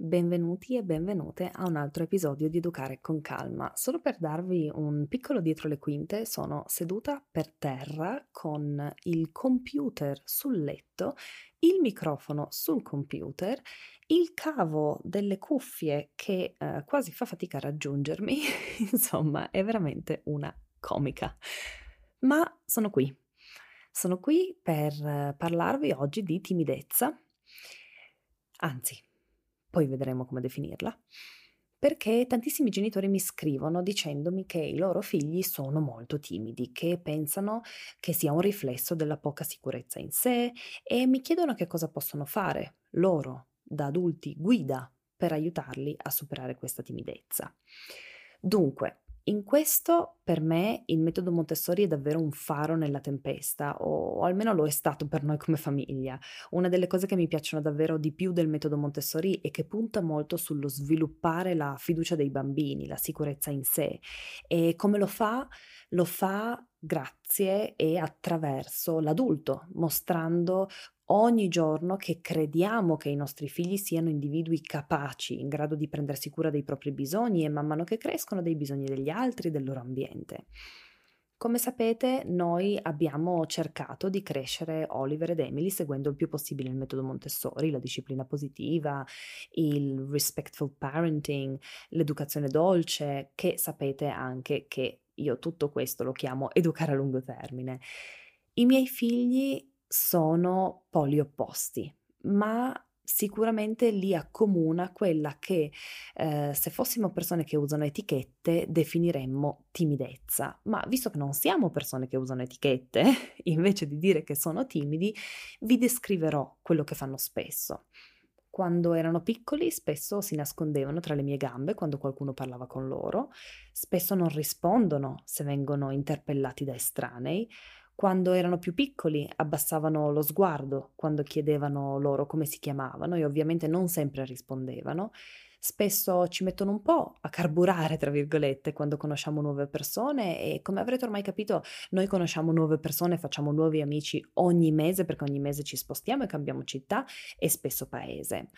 Benvenuti e benvenute a un altro episodio di Educare con calma. Solo per darvi un piccolo dietro le quinte, sono seduta per terra con il computer sul letto, il microfono sul computer, il cavo delle cuffie che eh, quasi fa fatica a raggiungermi. Insomma, è veramente una comica. Ma sono qui. Sono qui per eh, parlarvi oggi di timidezza. Anzi, poi vedremo come definirla, perché tantissimi genitori mi scrivono dicendomi che i loro figli sono molto timidi, che pensano che sia un riflesso della poca sicurezza in sé e mi chiedono che cosa possono fare loro, da adulti guida, per aiutarli a superare questa timidezza. Dunque, in questo, per me, il metodo Montessori è davvero un faro nella tempesta, o almeno lo è stato per noi come famiglia. Una delle cose che mi piacciono davvero di più del metodo Montessori è che punta molto sullo sviluppare la fiducia dei bambini, la sicurezza in sé. E come lo fa? Lo fa grazie e attraverso l'adulto, mostrando ogni giorno che crediamo che i nostri figli siano individui capaci, in grado di prendersi cura dei propri bisogni e man mano che crescono dei bisogni degli altri, del loro ambiente. Come sapete, noi abbiamo cercato di crescere Oliver ed Emily seguendo il più possibile il metodo Montessori, la disciplina positiva, il respectful parenting, l'educazione dolce, che sapete anche che io tutto questo lo chiamo educare a lungo termine. I miei figli sono poli opposti, ma sicuramente li accomuna quella che eh, se fossimo persone che usano etichette definiremmo timidezza, ma visto che non siamo persone che usano etichette, invece di dire che sono timidi, vi descriverò quello che fanno spesso. Quando erano piccoli spesso si nascondevano tra le mie gambe quando qualcuno parlava con loro, spesso non rispondono se vengono interpellati da estranei, quando erano più piccoli abbassavano lo sguardo quando chiedevano loro come si chiamavano e ovviamente non sempre rispondevano. Spesso ci mettono un po' a carburare, tra virgolette, quando conosciamo nuove persone e come avrete ormai capito, noi conosciamo nuove persone, facciamo nuovi amici ogni mese perché ogni mese ci spostiamo e cambiamo città e spesso paese.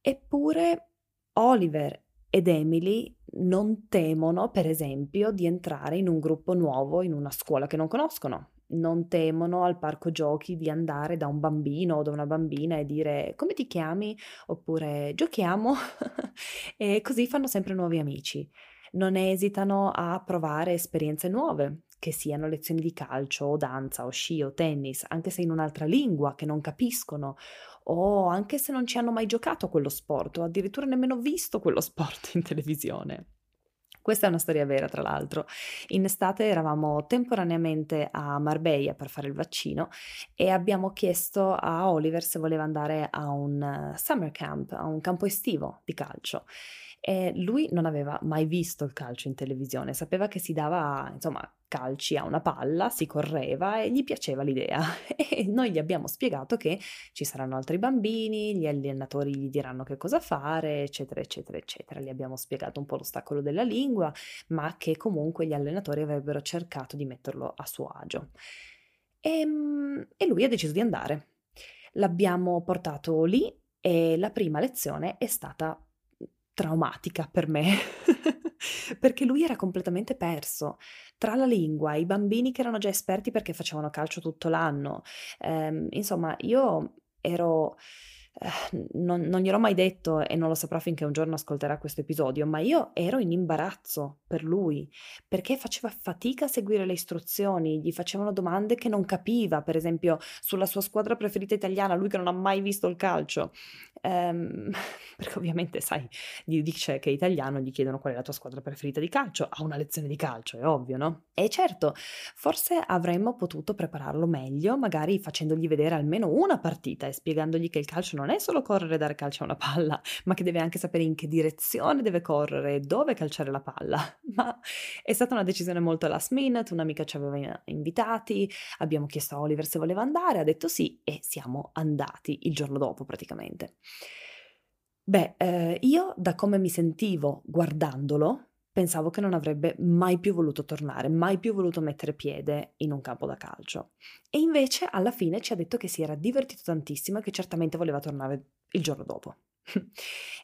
Eppure Oliver ed Emily non temono, per esempio, di entrare in un gruppo nuovo in una scuola che non conoscono non temono al parco giochi di andare da un bambino o da una bambina e dire come ti chiami oppure giochiamo e così fanno sempre nuovi amici. Non esitano a provare esperienze nuove, che siano lezioni di calcio o danza o sci o tennis, anche se in un'altra lingua che non capiscono o anche se non ci hanno mai giocato a quello sport o addirittura nemmeno visto quello sport in televisione. Questa è una storia vera, tra l'altro. In estate eravamo temporaneamente a Marbella per fare il vaccino e abbiamo chiesto a Oliver se voleva andare a un eh, summer camp, a un campo estivo di calcio. E lui non aveva mai visto il calcio in televisione, sapeva che si dava, insomma, calci a una palla, si correva e gli piaceva l'idea. E noi gli abbiamo spiegato che ci saranno altri bambini, gli allenatori gli diranno che cosa fare, eccetera, eccetera, eccetera. Gli abbiamo spiegato un po' l'ostacolo della lingua, ma che comunque gli allenatori avrebbero cercato di metterlo a suo agio. E, ehm, e lui ha deciso di andare. L'abbiamo portato lì e la prima lezione è stata traumatica per me, perché lui era completamente perso tra la lingua, i bambini che erano già esperti perché facevano calcio tutto l'anno. Eh, insomma, io ero eh, non, non gliel'ho mai detto e non lo saprà finché un giorno ascolterà questo episodio, ma io ero in imbarazzo per lui perché faceva fatica a seguire le istruzioni, gli facevano domande che non capiva, per esempio sulla sua squadra preferita italiana, lui che non ha mai visto il calcio. Um, perché ovviamente, sai, gli dice che è italiano, gli chiedono qual è la tua squadra preferita di calcio, ha una lezione di calcio, è ovvio, no? E certo, forse avremmo potuto prepararlo meglio, magari facendogli vedere almeno una partita e spiegandogli che il calcio non è solo correre e dare calcio a una palla, ma che deve anche sapere in che direzione deve correre e dove calciare la palla. Ma è stata una decisione molto last minute, un'amica ci aveva invitati, abbiamo chiesto a Oliver se voleva andare, ha detto sì e siamo andati il giorno dopo praticamente. Beh, eh, io da come mi sentivo guardandolo, pensavo che non avrebbe mai più voluto tornare, mai più voluto mettere piede in un campo da calcio. E invece alla fine ci ha detto che si era divertito tantissimo e che certamente voleva tornare il giorno dopo.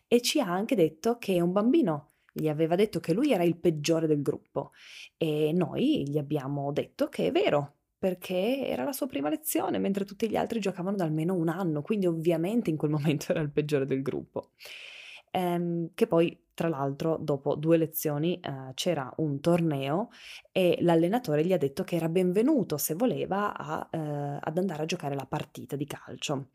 e ci ha anche detto che un bambino gli aveva detto che lui era il peggiore del gruppo e noi gli abbiamo detto che è vero, perché era la sua prima lezione, mentre tutti gli altri giocavano da almeno un anno, quindi ovviamente in quel momento era il peggiore del gruppo. Ehm, che poi tra l'altro, dopo due lezioni eh, c'era un torneo e l'allenatore gli ha detto che era benvenuto se voleva a, eh, ad andare a giocare la partita di calcio.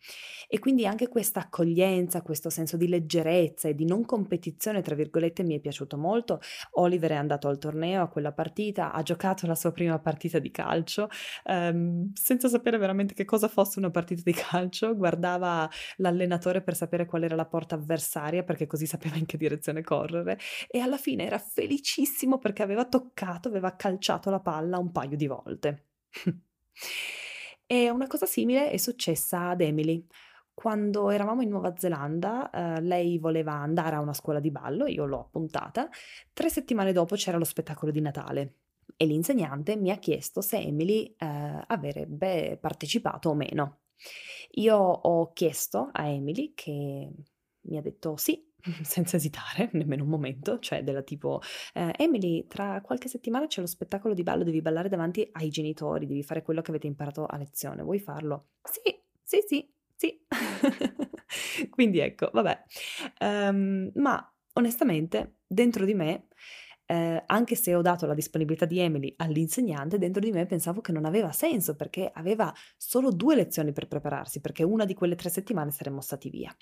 E quindi anche questa accoglienza, questo senso di leggerezza e di non competizione, tra virgolette, mi è piaciuto molto. Oliver è andato al torneo, a quella partita, ha giocato la sua prima partita di calcio, ehm, senza sapere veramente che cosa fosse una partita di calcio, guardava l'allenatore per sapere qual era la porta avversaria, perché così sapeva in che direzione correre correre e alla fine era felicissimo perché aveva toccato, aveva calciato la palla un paio di volte. e una cosa simile è successa ad Emily. Quando eravamo in Nuova Zelanda, eh, lei voleva andare a una scuola di ballo, io l'ho appuntata. Tre settimane dopo c'era lo spettacolo di Natale e l'insegnante mi ha chiesto se Emily eh, avrebbe partecipato o meno. Io ho chiesto a Emily che mi ha detto sì, senza esitare, nemmeno un momento, cioè della tipo eh, Emily, tra qualche settimana c'è lo spettacolo di ballo, devi ballare davanti ai genitori, devi fare quello che avete imparato a lezione, vuoi farlo? Sì, sì, sì, sì. Quindi ecco, vabbè. Um, ma onestamente, dentro di me eh, anche se ho dato la disponibilità di Emily all'insegnante, dentro di me pensavo che non aveva senso perché aveva solo due lezioni per prepararsi, perché una di quelle tre settimane saremmo stati via.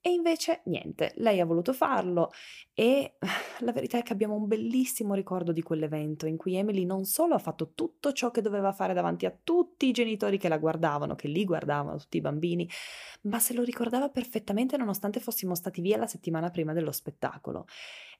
E invece niente, lei ha voluto farlo e la verità è che abbiamo un bellissimo ricordo di quell'evento in cui Emily non solo ha fatto tutto ciò che doveva fare davanti a tutti i genitori che la guardavano, che li guardavano, tutti i bambini, ma se lo ricordava perfettamente nonostante fossimo stati via la settimana prima dello spettacolo.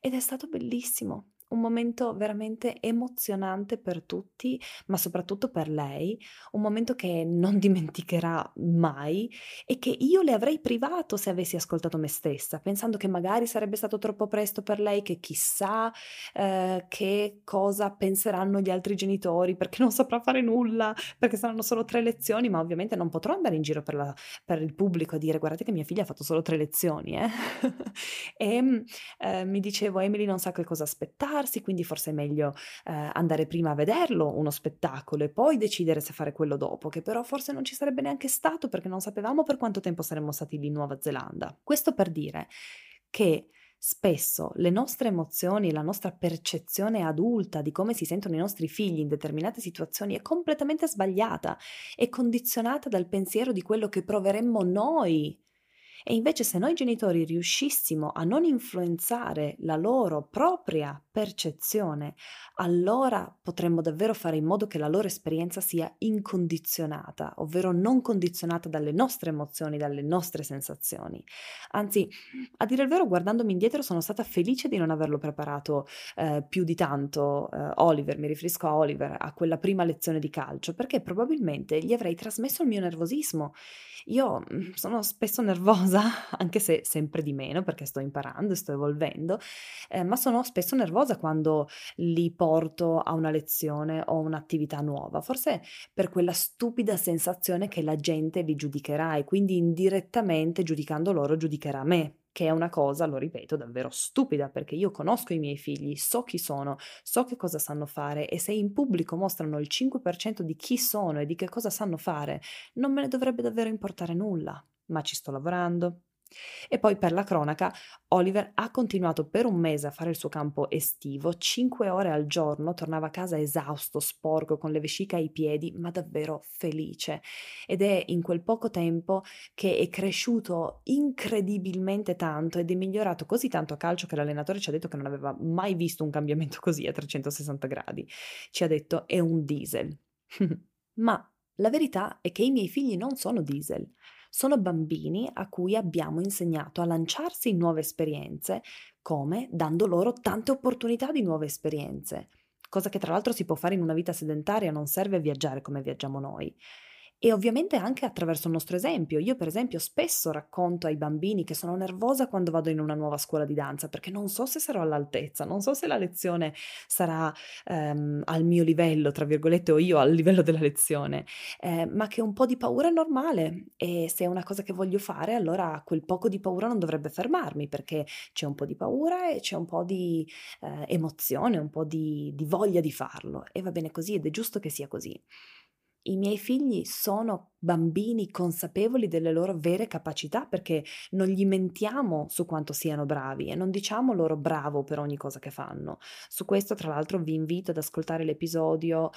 Ed è stato bellissimo un momento veramente emozionante per tutti, ma soprattutto per lei, un momento che non dimenticherà mai e che io le avrei privato se avessi ascoltato me stessa, pensando che magari sarebbe stato troppo presto per lei, che chissà eh, che cosa penseranno gli altri genitori, perché non saprà fare nulla, perché saranno solo tre lezioni, ma ovviamente non potrò andare in giro per, la, per il pubblico a dire guardate che mia figlia ha fatto solo tre lezioni. Eh? e eh, mi dicevo Emily non sa che cosa aspettare prepararsi, quindi forse è meglio eh, andare prima a vederlo, uno spettacolo, e poi decidere se fare quello dopo, che però forse non ci sarebbe neanche stato perché non sapevamo per quanto tempo saremmo stati lì in Nuova Zelanda. Questo per dire che Spesso le nostre emozioni, la nostra percezione adulta di come si sentono i nostri figli in determinate situazioni è completamente sbagliata, è condizionata dal pensiero di quello che proveremmo noi e invece se noi genitori riuscissimo a non influenzare la loro propria percezione, allora potremmo davvero fare in modo che la loro esperienza sia incondizionata, ovvero non condizionata dalle nostre emozioni, dalle nostre sensazioni. Anzi, a dire il vero, guardandomi indietro sono stata felice di non averlo preparato eh, più di tanto, eh, Oliver, mi riferisco a Oliver, a quella prima lezione di calcio, perché probabilmente gli avrei trasmesso il mio nervosismo. Io mm, sono spesso nervosa anche se sempre di meno perché sto imparando, sto evolvendo, eh, ma sono spesso nervosa quando li porto a una lezione o un'attività nuova, forse per quella stupida sensazione che la gente li giudicherà e quindi indirettamente giudicando loro giudicherà me che è una cosa, lo ripeto, davvero stupida perché io conosco i miei figli, so chi sono, so che cosa sanno fare e se in pubblico mostrano il 5% di chi sono e di che cosa sanno fare, non me ne dovrebbe davvero importare nulla ma ci sto lavorando. E poi per la cronaca, Oliver ha continuato per un mese a fare il suo campo estivo, 5 ore al giorno, tornava a casa esausto, sporco, con le vesciche ai piedi, ma davvero felice. Ed è in quel poco tempo che è cresciuto incredibilmente tanto ed è migliorato così tanto a calcio che l'allenatore ci ha detto che non aveva mai visto un cambiamento così a 360 gradi. Ci ha detto è un diesel. ma la verità è che i miei figli non sono diesel sono bambini a cui abbiamo insegnato a lanciarsi in nuove esperienze, come dando loro tante opportunità di nuove esperienze, cosa che tra l'altro si può fare in una vita sedentaria, non serve viaggiare come viaggiamo noi. E ovviamente anche attraverso il nostro esempio. Io per esempio spesso racconto ai bambini che sono nervosa quando vado in una nuova scuola di danza perché non so se sarò all'altezza, non so se la lezione sarà ehm, al mio livello, tra virgolette, o io al livello della lezione, eh, ma che un po' di paura è normale e se è una cosa che voglio fare allora quel poco di paura non dovrebbe fermarmi perché c'è un po' di paura e c'è un po' di eh, emozione, un po' di, di voglia di farlo e va bene così ed è giusto che sia così. I miei figli sono bambini consapevoli delle loro vere capacità perché non gli mentiamo su quanto siano bravi e non diciamo loro bravo per ogni cosa che fanno. Su questo, tra l'altro, vi invito ad ascoltare l'episodio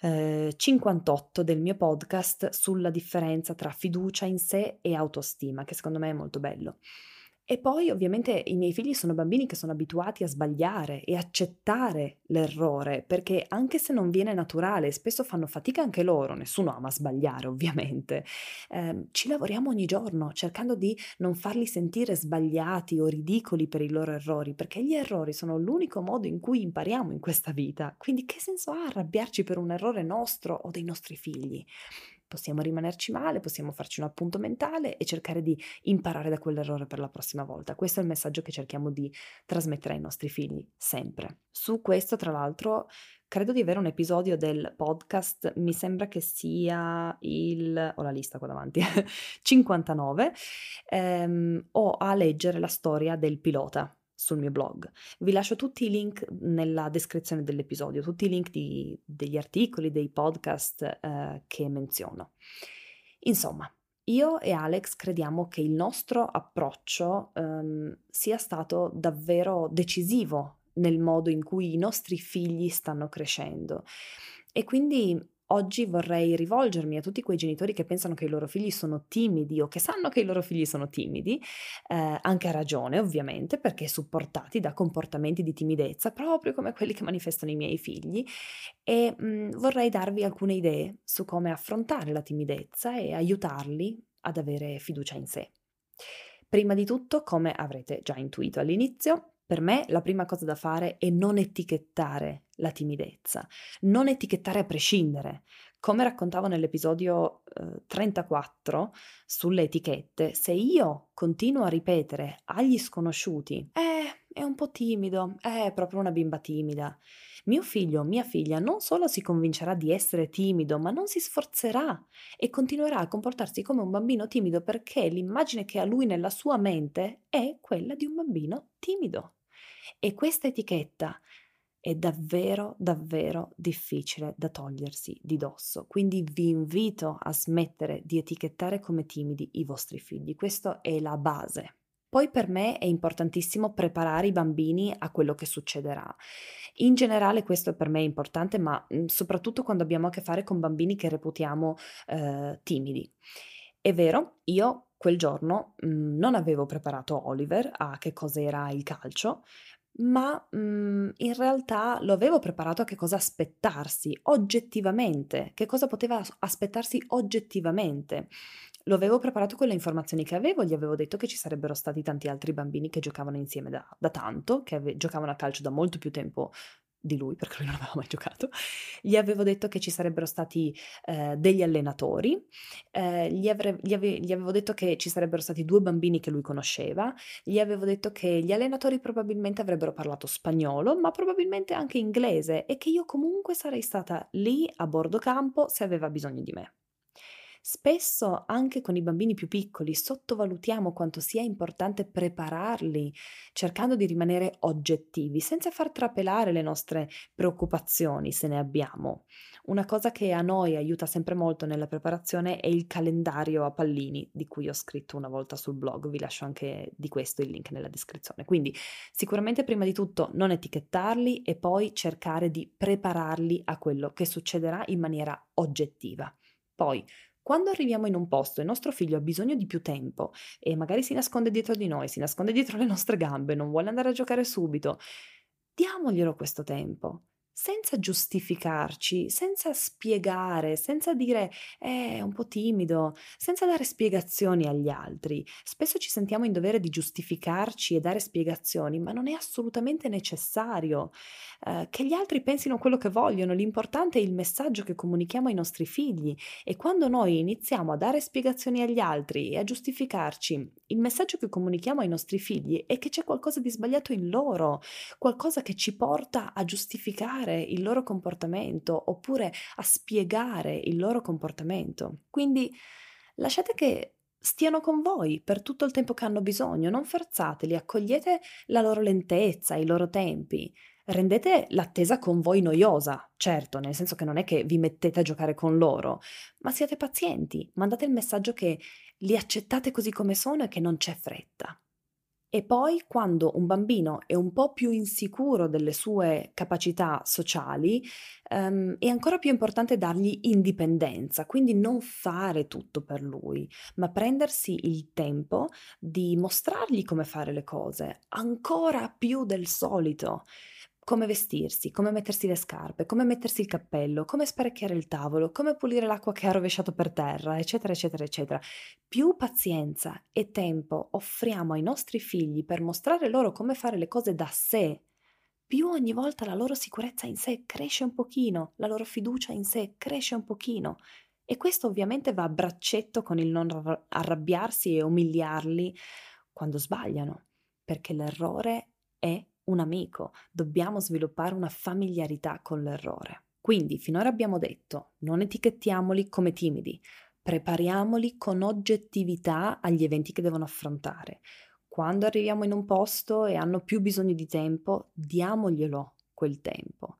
eh, 58 del mio podcast sulla differenza tra fiducia in sé e autostima, che secondo me è molto bello. E poi ovviamente i miei figli sono bambini che sono abituati a sbagliare e accettare l'errore, perché anche se non viene naturale, spesso fanno fatica anche loro, nessuno ama sbagliare ovviamente, eh, ci lavoriamo ogni giorno cercando di non farli sentire sbagliati o ridicoli per i loro errori, perché gli errori sono l'unico modo in cui impariamo in questa vita, quindi che senso ha arrabbiarci per un errore nostro o dei nostri figli? Possiamo rimanerci male, possiamo farci un appunto mentale e cercare di imparare da quell'errore per la prossima volta. Questo è il messaggio che cerchiamo di trasmettere ai nostri figli, sempre. Su questo, tra l'altro, credo di avere un episodio del podcast, mi sembra che sia il, ho la lista qua davanti, 59, ehm, o a leggere la storia del pilota sul mio blog. Vi lascio tutti i link nella descrizione dell'episodio, tutti i link di, degli articoli, dei podcast eh, che menziono. Insomma, io e Alex crediamo che il nostro approccio um, sia stato davvero decisivo nel modo in cui i nostri figli stanno crescendo e quindi Oggi vorrei rivolgermi a tutti quei genitori che pensano che i loro figli sono timidi o che sanno che i loro figli sono timidi, eh, anche a ragione ovviamente, perché supportati da comportamenti di timidezza, proprio come quelli che manifestano i miei figli, e mh, vorrei darvi alcune idee su come affrontare la timidezza e aiutarli ad avere fiducia in sé. Prima di tutto, come avrete già intuito all'inizio, per me la prima cosa da fare è non etichettare la timidezza, non etichettare a prescindere. Come raccontavo nell'episodio eh, 34 sulle etichette, se io continuo a ripetere agli sconosciuti, eh, è un po' timido, è proprio una bimba timida, mio figlio o mia figlia non solo si convincerà di essere timido, ma non si sforzerà e continuerà a comportarsi come un bambino timido perché l'immagine che ha lui nella sua mente è quella di un bambino timido. E questa etichetta è davvero, davvero difficile da togliersi di dosso. Quindi vi invito a smettere di etichettare come timidi i vostri figli. Questa è la base. Poi per me è importantissimo preparare i bambini a quello che succederà. In generale questo per me è importante, ma mhmm, soprattutto quando abbiamo a che fare con bambini che reputiamo eh, timidi. È vero, io quel giorno mh, mhmm, non avevo preparato Oliver a che cos'era il calcio, ma mh, in realtà lo avevo preparato a che cosa aspettarsi oggettivamente, che cosa poteva aspettarsi oggettivamente. Lo avevo preparato con le informazioni che avevo, gli avevo detto che ci sarebbero stati tanti altri bambini che giocavano insieme da, da tanto, che ave- giocavano a calcio da molto più tempo di lui, perché lui non aveva mai giocato, gli avevo detto che ci sarebbero stati eh, degli allenatori, eh, gli, avre- gli, ave- gli, avevo detto che ci sarebbero stati due bambini che lui conosceva, gli avevo detto che gli allenatori probabilmente avrebbero parlato spagnolo, ma probabilmente anche inglese e che io comunque sarei stata lì a bordo campo se aveva bisogno di me. Spesso anche con i bambini più piccoli sottovalutiamo quanto sia importante prepararli, cercando di rimanere oggettivi, senza far trapelare le nostre preoccupazioni se ne abbiamo. Una cosa che a noi aiuta sempre molto nella preparazione è il calendario a pallini, di cui ho scritto una volta sul blog, vi lascio anche di questo il link nella descrizione. Quindi sicuramente prima di tutto non etichettarli e poi cercare di prepararli a quello che succederà in maniera oggettiva. Poi quando arriviamo in un posto e il nostro figlio ha bisogno di più tempo e magari si nasconde dietro di noi, si nasconde dietro le nostre gambe, non vuole andare a giocare subito, diamoglielo questo tempo. Senza giustificarci, senza spiegare, senza dire eh, è un po' timido, senza dare spiegazioni agli altri. Spesso ci sentiamo in dovere di giustificarci e dare spiegazioni, ma non è assolutamente necessario. Eh, che gli altri pensino quello che vogliono, l'importante è il messaggio che comunichiamo ai nostri figli e quando noi iniziamo a dare spiegazioni agli altri e a giustificarci, il messaggio che comunichiamo ai nostri figli è che c'è qualcosa di sbagliato in loro, qualcosa che ci porta a giustificare giustificare il loro comportamento oppure a spiegare il loro comportamento. Quindi lasciate che stiano con voi per tutto il tempo che hanno bisogno, non forzateli, accogliete la loro lentezza, i loro tempi. Rendete l'attesa con voi noiosa, certo, nel senso che non è che vi mettete a giocare con loro, ma siate pazienti, mandate il messaggio che li accettate così come sono e che non c'è fretta. E poi quando un bambino è un po' più insicuro delle sue capacità sociali, um, è ancora più importante dargli indipendenza, quindi non fare tutto per lui, ma prendersi il tempo di mostrargli come fare le cose, ancora più del solito come vestirsi, come mettersi le scarpe, come mettersi il cappello, come sparecchiare il tavolo, come pulire l'acqua che ha rovesciato per terra, eccetera, eccetera, eccetera. Più pazienza e tempo offriamo ai nostri figli per mostrare loro come fare le cose da sé, più ogni volta la loro sicurezza in sé cresce un pochino, la loro fiducia in sé cresce un pochino. E questo ovviamente va a braccetto con il non arrabbiarsi e umiliarli quando sbagliano, perché l'errore è un amico, dobbiamo sviluppare una familiarità con l'errore. Quindi finora abbiamo detto, non etichettiamoli come timidi, prepariamoli con oggettività agli eventi che devono affrontare. Quando arriviamo in un posto e hanno più bisogno di tempo, diamoglielo quel tempo,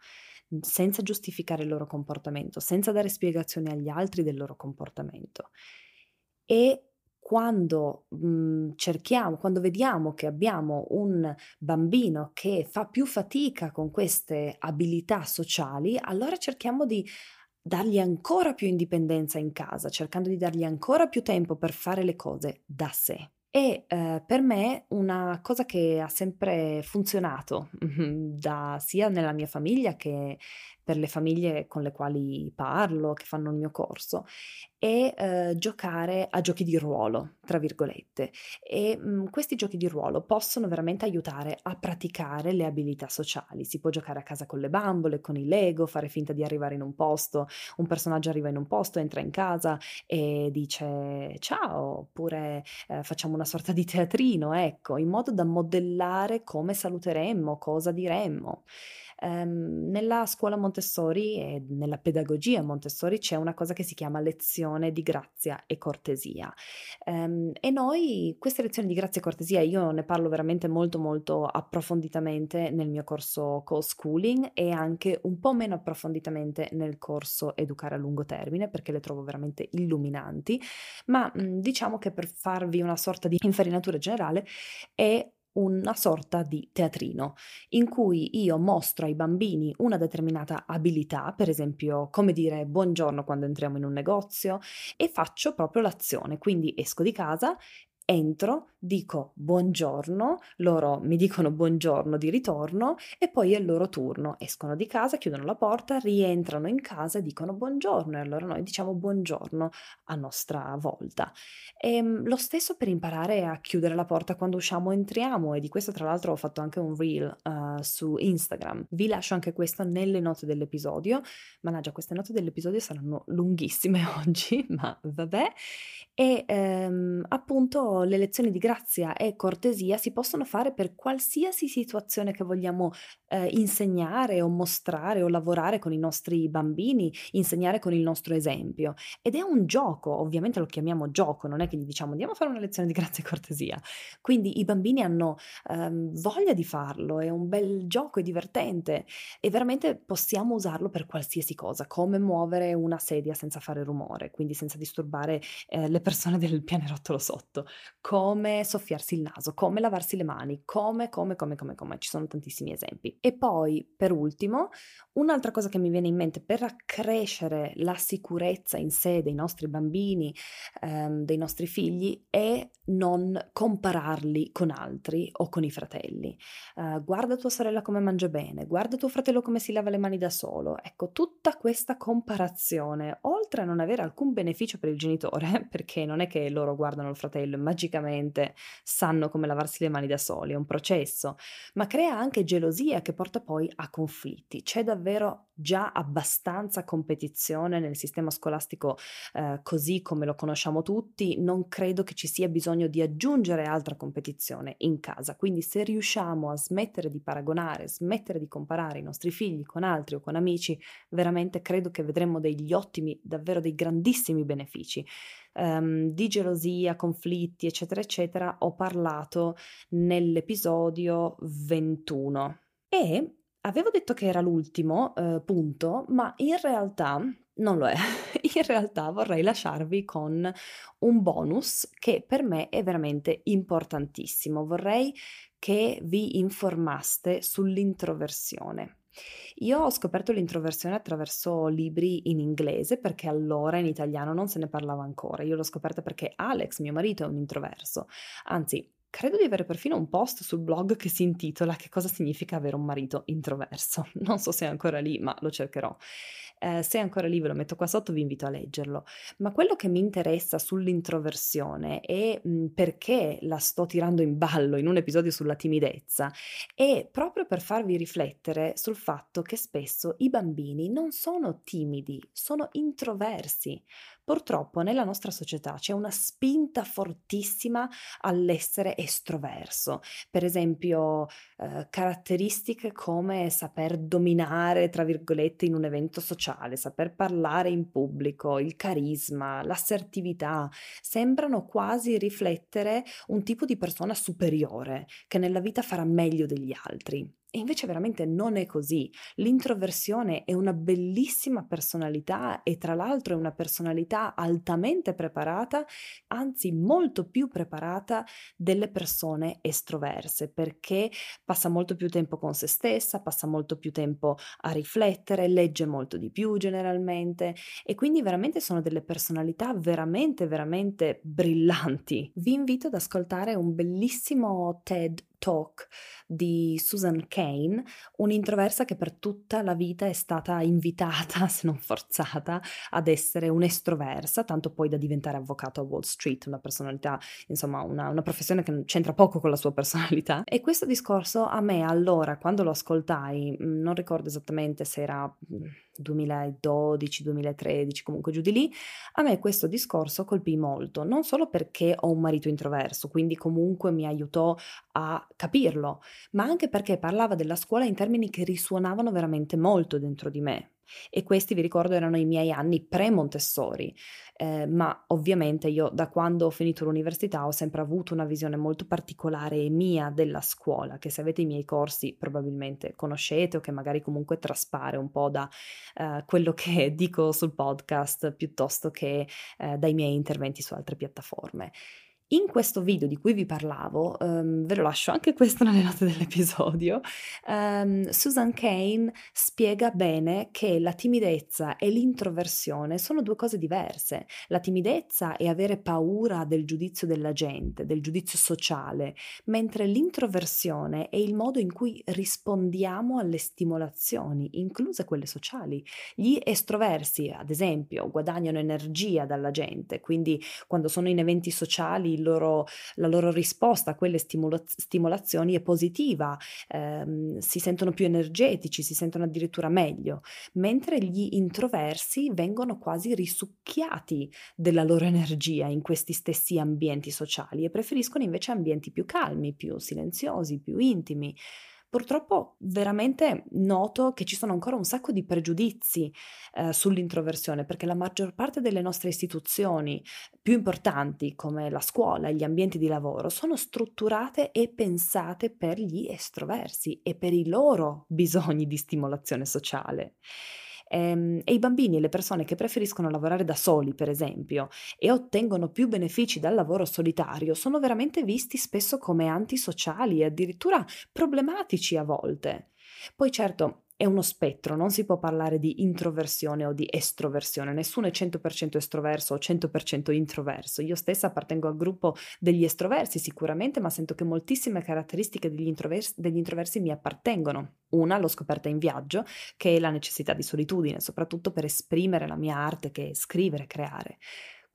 senza giustificare il loro comportamento, senza dare spiegazioni agli altri del loro comportamento. E quando mh, mhmm, cerchiamo, quando vediamo che abbiamo un bambino che fa più fatica con queste abilità sociali, allora cerchiamo di dargli ancora più indipendenza in casa, cercando di dargli ancora più tempo per fare le cose da sé. E eh, per me una cosa che ha sempre funzionato da, sia nella mia famiglia che per le famiglie con le quali parlo, che fanno il mio corso, è eh, giocare a giochi di ruolo, tra virgolette. E mh, mm, questi giochi di ruolo possono veramente aiutare a praticare le abilità sociali. Si può giocare a casa con le bambole, con i Lego, fare finta di arrivare in un posto, un personaggio arriva in un posto, entra in casa e dice ciao, oppure eh, facciamo una sorta di teatrino, ecco, in modo da modellare come saluteremmo, cosa diremmo. Um, nella scuola Montessori e nella pedagogia Montessori c'è una cosa che si chiama lezione di grazia e cortesia. Um, e noi queste lezioni di grazia e cortesia io ne parlo veramente molto molto approfonditamente nel mio corso co-schooling e anche un po' meno approfonditamente nel corso educare a lungo termine perché le trovo veramente illuminanti. Ma mh, diciamo che per farvi una sorta di infarinatura generale è una sorta di teatrino in cui io mostro ai bambini una determinata abilità, per esempio come dire buongiorno quando entriamo in un negozio e faccio proprio l'azione, quindi esco di casa entro, dico buongiorno, loro mi dicono buongiorno di ritorno e poi è il loro turno. Escono di casa, chiudono la porta, rientrano in casa e dicono buongiorno e allora noi diciamo buongiorno a nostra volta. E ehm, lo stesso per imparare a chiudere la porta quando usciamo entriamo e di questo tra l'altro ho fatto anche un reel uh, su Instagram. Vi lascio anche questo nelle note dell'episodio. Mannaggia, queste note dell'episodio saranno lunghissime oggi, ma vabbè. E um, appunto le lezioni di grazia e cortesia si possono fare per qualsiasi situazione che vogliamo eh, insegnare o mostrare o lavorare con i nostri bambini, insegnare con il nostro esempio. Ed è un gioco, ovviamente lo chiamiamo gioco, non è che gli diciamo andiamo a fare una lezione di grazia e cortesia. Quindi i bambini hanno ehm, voglia di farlo, è un bel gioco, è divertente e veramente possiamo usarlo per qualsiasi cosa, come muovere una sedia senza fare rumore, quindi senza disturbare eh, le persone del pianerottolo sotto come soffiarsi il naso, come lavarsi le mani, come, come, come, come, come, ci sono tantissimi esempi. E poi, per ultimo, un'altra cosa che mi viene in mente per accrescere la sicurezza in sé dei nostri bambini, ehm, dei nostri figli, è non compararli con altri o con i fratelli. Uh, guarda tua sorella come mangia bene, guarda tuo fratello come si lava le mani da solo. Ecco, tutta questa comparazione, oltre a non avere alcun beneficio per il genitore, perché non è che loro guardano il fratello e magicamente sanno come lavarsi le mani da soli, è un processo, ma crea anche gelosia che porta poi a conflitti. C'è davvero già abbastanza competizione nel sistema scolastico eh, così come lo conosciamo tutti, non credo che ci sia bisogno di aggiungere altra competizione in casa. Quindi se riusciamo a smettere di paragonare, smettere di comparare i nostri figli con altri o con amici, veramente credo che vedremo degli ottimi, davvero dei grandissimi benefici um, di gelosia, conflitti, eccetera, eccetera, ho parlato nell'episodio 21. E avevo detto che era l'ultimo uh, punto, ma in realtà non lo è. In realtà vorrei lasciarvi con un bonus che per me è veramente importantissimo. Vorrei che vi informaste sull'introversione. Io ho scoperto l'introversione attraverso libri in inglese perché allora in italiano non se ne parlava ancora. Io l'ho scoperta perché Alex, mio marito, è un introverso. Anzi, credo di avere perfino un post sul blog che si intitola Che cosa significa avere un marito introverso. Non so se è ancora lì, ma lo cercherò. Eh, se è ancora lì ve lo metto qua sotto, vi invito a leggerlo. Ma quello che mi interessa sull'introversione e mh, perché la sto tirando in ballo in un episodio sulla timidezza è proprio per farvi riflettere sul fatto che spesso i bambini non sono timidi, sono introversi. Purtroppo nella nostra società c'è una spinta fortissima all'essere estroverso, per esempio eh, caratteristiche come saper dominare, tra virgolette, in un evento sociale, saper parlare in pubblico, il carisma, l'assertività, sembrano quasi riflettere un tipo di persona superiore che nella vita farà meglio degli altri. E invece veramente non è così. L'introversione è una bellissima personalità e tra l'altro è una personalità altamente preparata, anzi molto più preparata delle persone estroverse, perché passa molto più tempo con se stessa, passa molto più tempo a riflettere, legge molto di più generalmente e quindi veramente sono delle personalità veramente, veramente brillanti. Vi invito ad ascoltare un bellissimo TED Talk di Susan Kane, un'introversa che per tutta la vita è stata invitata, se non forzata, ad essere un'estroversa, tanto poi da diventare avvocato a Wall Street, una personalità, insomma, una, una professione che c'entra poco con la sua personalità. E questo discorso a me allora, quando lo ascoltai, mm, non ricordo esattamente se era 2012, 2013, comunque giù di lì, a me questo discorso colpì molto, non solo perché ho un marito introverso, quindi comunque mi aiutò capirlo, ma anche perché parlava della scuola in termini che risuonavano veramente molto dentro di me. E questi, vi ricordo, erano i miei anni pre-Montessori, eh, ma ovviamente io da quando ho finito l'università ho sempre avuto una visione molto particolare e mia della scuola, che se avete i miei corsi probabilmente conoscete o che magari comunque traspare un po' da eh, quello che dico sul podcast piuttosto che eh, dai miei interventi su altre piattaforme. In questo video di cui vi parlavo, um, ve lo lascio anche questo nelle note dell'episodio, um, Susan Kane spiega bene che la timidezza e l'introversione sono due cose diverse. La timidezza è avere paura del giudizio della gente, del giudizio sociale, mentre l'introversione è il modo in cui rispondiamo alle stimolazioni, incluse quelle sociali. Gli estroversi, ad esempio, guadagnano energia dalla gente, quindi quando sono in eventi sociali loro, la loro risposta a quelle stimolo- stimolazioni è positiva, ehm, si sentono più energetici, si sentono addirittura meglio, mentre gli introversi vengono quasi risucchiati della loro energia in questi stessi ambienti sociali e preferiscono invece ambienti più calmi, più silenziosi, più intimi. Purtroppo veramente noto che ci sono ancora un sacco di pregiudizi eh, sull'introversione perché la maggior parte delle nostre istituzioni più importanti come la scuola e gli ambienti di lavoro sono strutturate e pensate per gli estroversi e per i loro bisogni di stimolazione sociale. Ehm, e i bambini e le persone che preferiscono lavorare da soli, per esempio, e ottengono più benefici dal lavoro solitario, sono veramente visti spesso come antisociali e addirittura problematici a volte. Poi certo, è uno spettro, non si può parlare di introversione o di estroversione, nessuno è 100% estroverso o 100% introverso. Io stessa appartengo al gruppo degli estroversi sicuramente, ma sento che moltissime caratteristiche degli introversi, degli introversi mi appartengono. Una l'ho scoperta in viaggio, che è la necessità di solitudine, soprattutto per esprimere la mia arte che è scrivere, creare.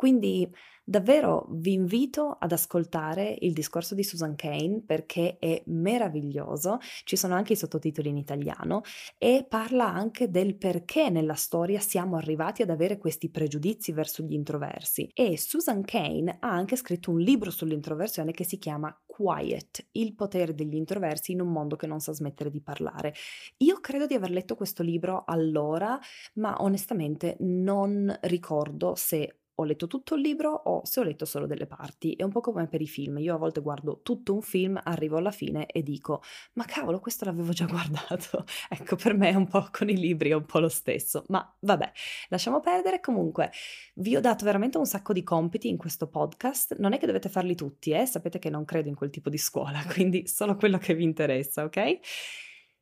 Quindi davvero vi invito ad ascoltare il discorso di Susan Kane perché è meraviglioso, ci sono anche i sottotitoli in italiano e parla anche del perché nella storia siamo arrivati ad avere questi pregiudizi verso gli introversi. E Susan Kane ha anche scritto un libro sull'introversione che si chiama Quiet, il potere degli introversi in un mondo che non sa smettere di parlare. Io credo di aver letto questo libro allora, ma onestamente non ricordo se ho letto tutto il libro o se ho letto solo delle parti. È un po' come per i film. Io a volte guardo tutto un film, arrivo alla fine e dico: Ma cavolo, questo l'avevo già guardato. ecco, per me è un po' con i libri, è un po' lo stesso. Ma vabbè, lasciamo perdere. Comunque, vi ho dato veramente un sacco di compiti in questo podcast. Non è che dovete farli tutti, eh? Sapete che non credo in quel tipo di scuola, quindi solo quello che vi interessa, ok?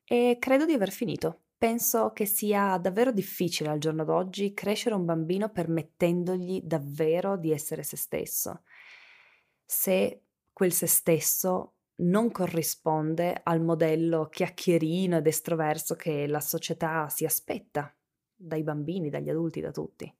E credo di aver finito. Penso che sia davvero difficile al giorno d'oggi crescere un bambino permettendogli davvero di essere se stesso. Se quel se stesso non corrisponde al modello chiacchierino ed estroverso che la società si aspetta dai bambini, dagli adulti, da tutti.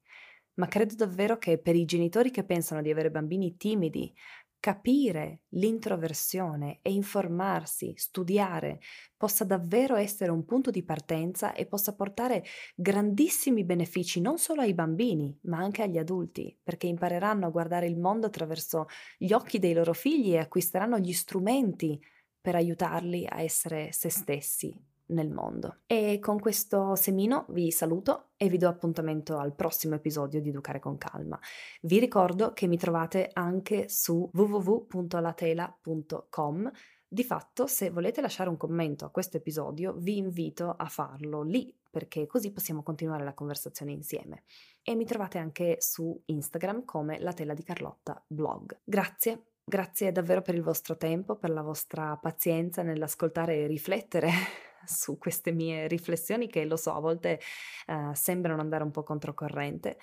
Ma credo davvero che per i genitori che pensano di avere bambini timidi, capire l'introversione e informarsi, studiare, possa davvero essere un punto di partenza e possa portare grandissimi benefici non solo ai bambini, ma anche agli adulti, perché impareranno a guardare il mondo attraverso gli occhi dei loro figli e acquisteranno gli strumenti per aiutarli a essere se stessi nel mondo. E con questo semino vi saluto e vi do appuntamento al prossimo episodio di Educare con Calma. Vi ricordo che mi trovate anche su www.latela.com. Di fatto, se volete lasciare un commento a questo episodio, vi invito a farlo lì, perché così possiamo continuare la conversazione insieme. E mi trovate anche su Instagram come La Tela di Carlotta blog. Grazie Grazie davvero per il vostro tempo, per la vostra pazienza nell'ascoltare e riflettere su queste mie riflessioni che lo so, a volte eh, sembrano andare un po' controcorrente.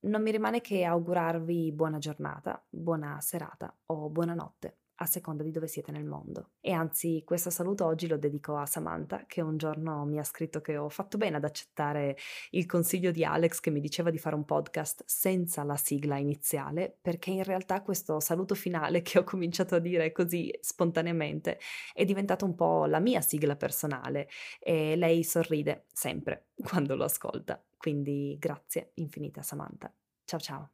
Non mi rimane che augurarvi buona giornata, buona serata o buonanotte a seconda di dove siete nel mondo. E anzi, questo saluto oggi lo dedico a Samantha, che un giorno mi ha scritto che ho fatto bene ad accettare il consiglio di Alex che mi diceva di fare un podcast senza la sigla iniziale, perché in realtà questo saluto finale che ho cominciato a dire così spontaneamente è diventato un po' la mia sigla personale e lei sorride sempre quando lo ascolta. Quindi grazie infinita Samantha. Ciao ciao.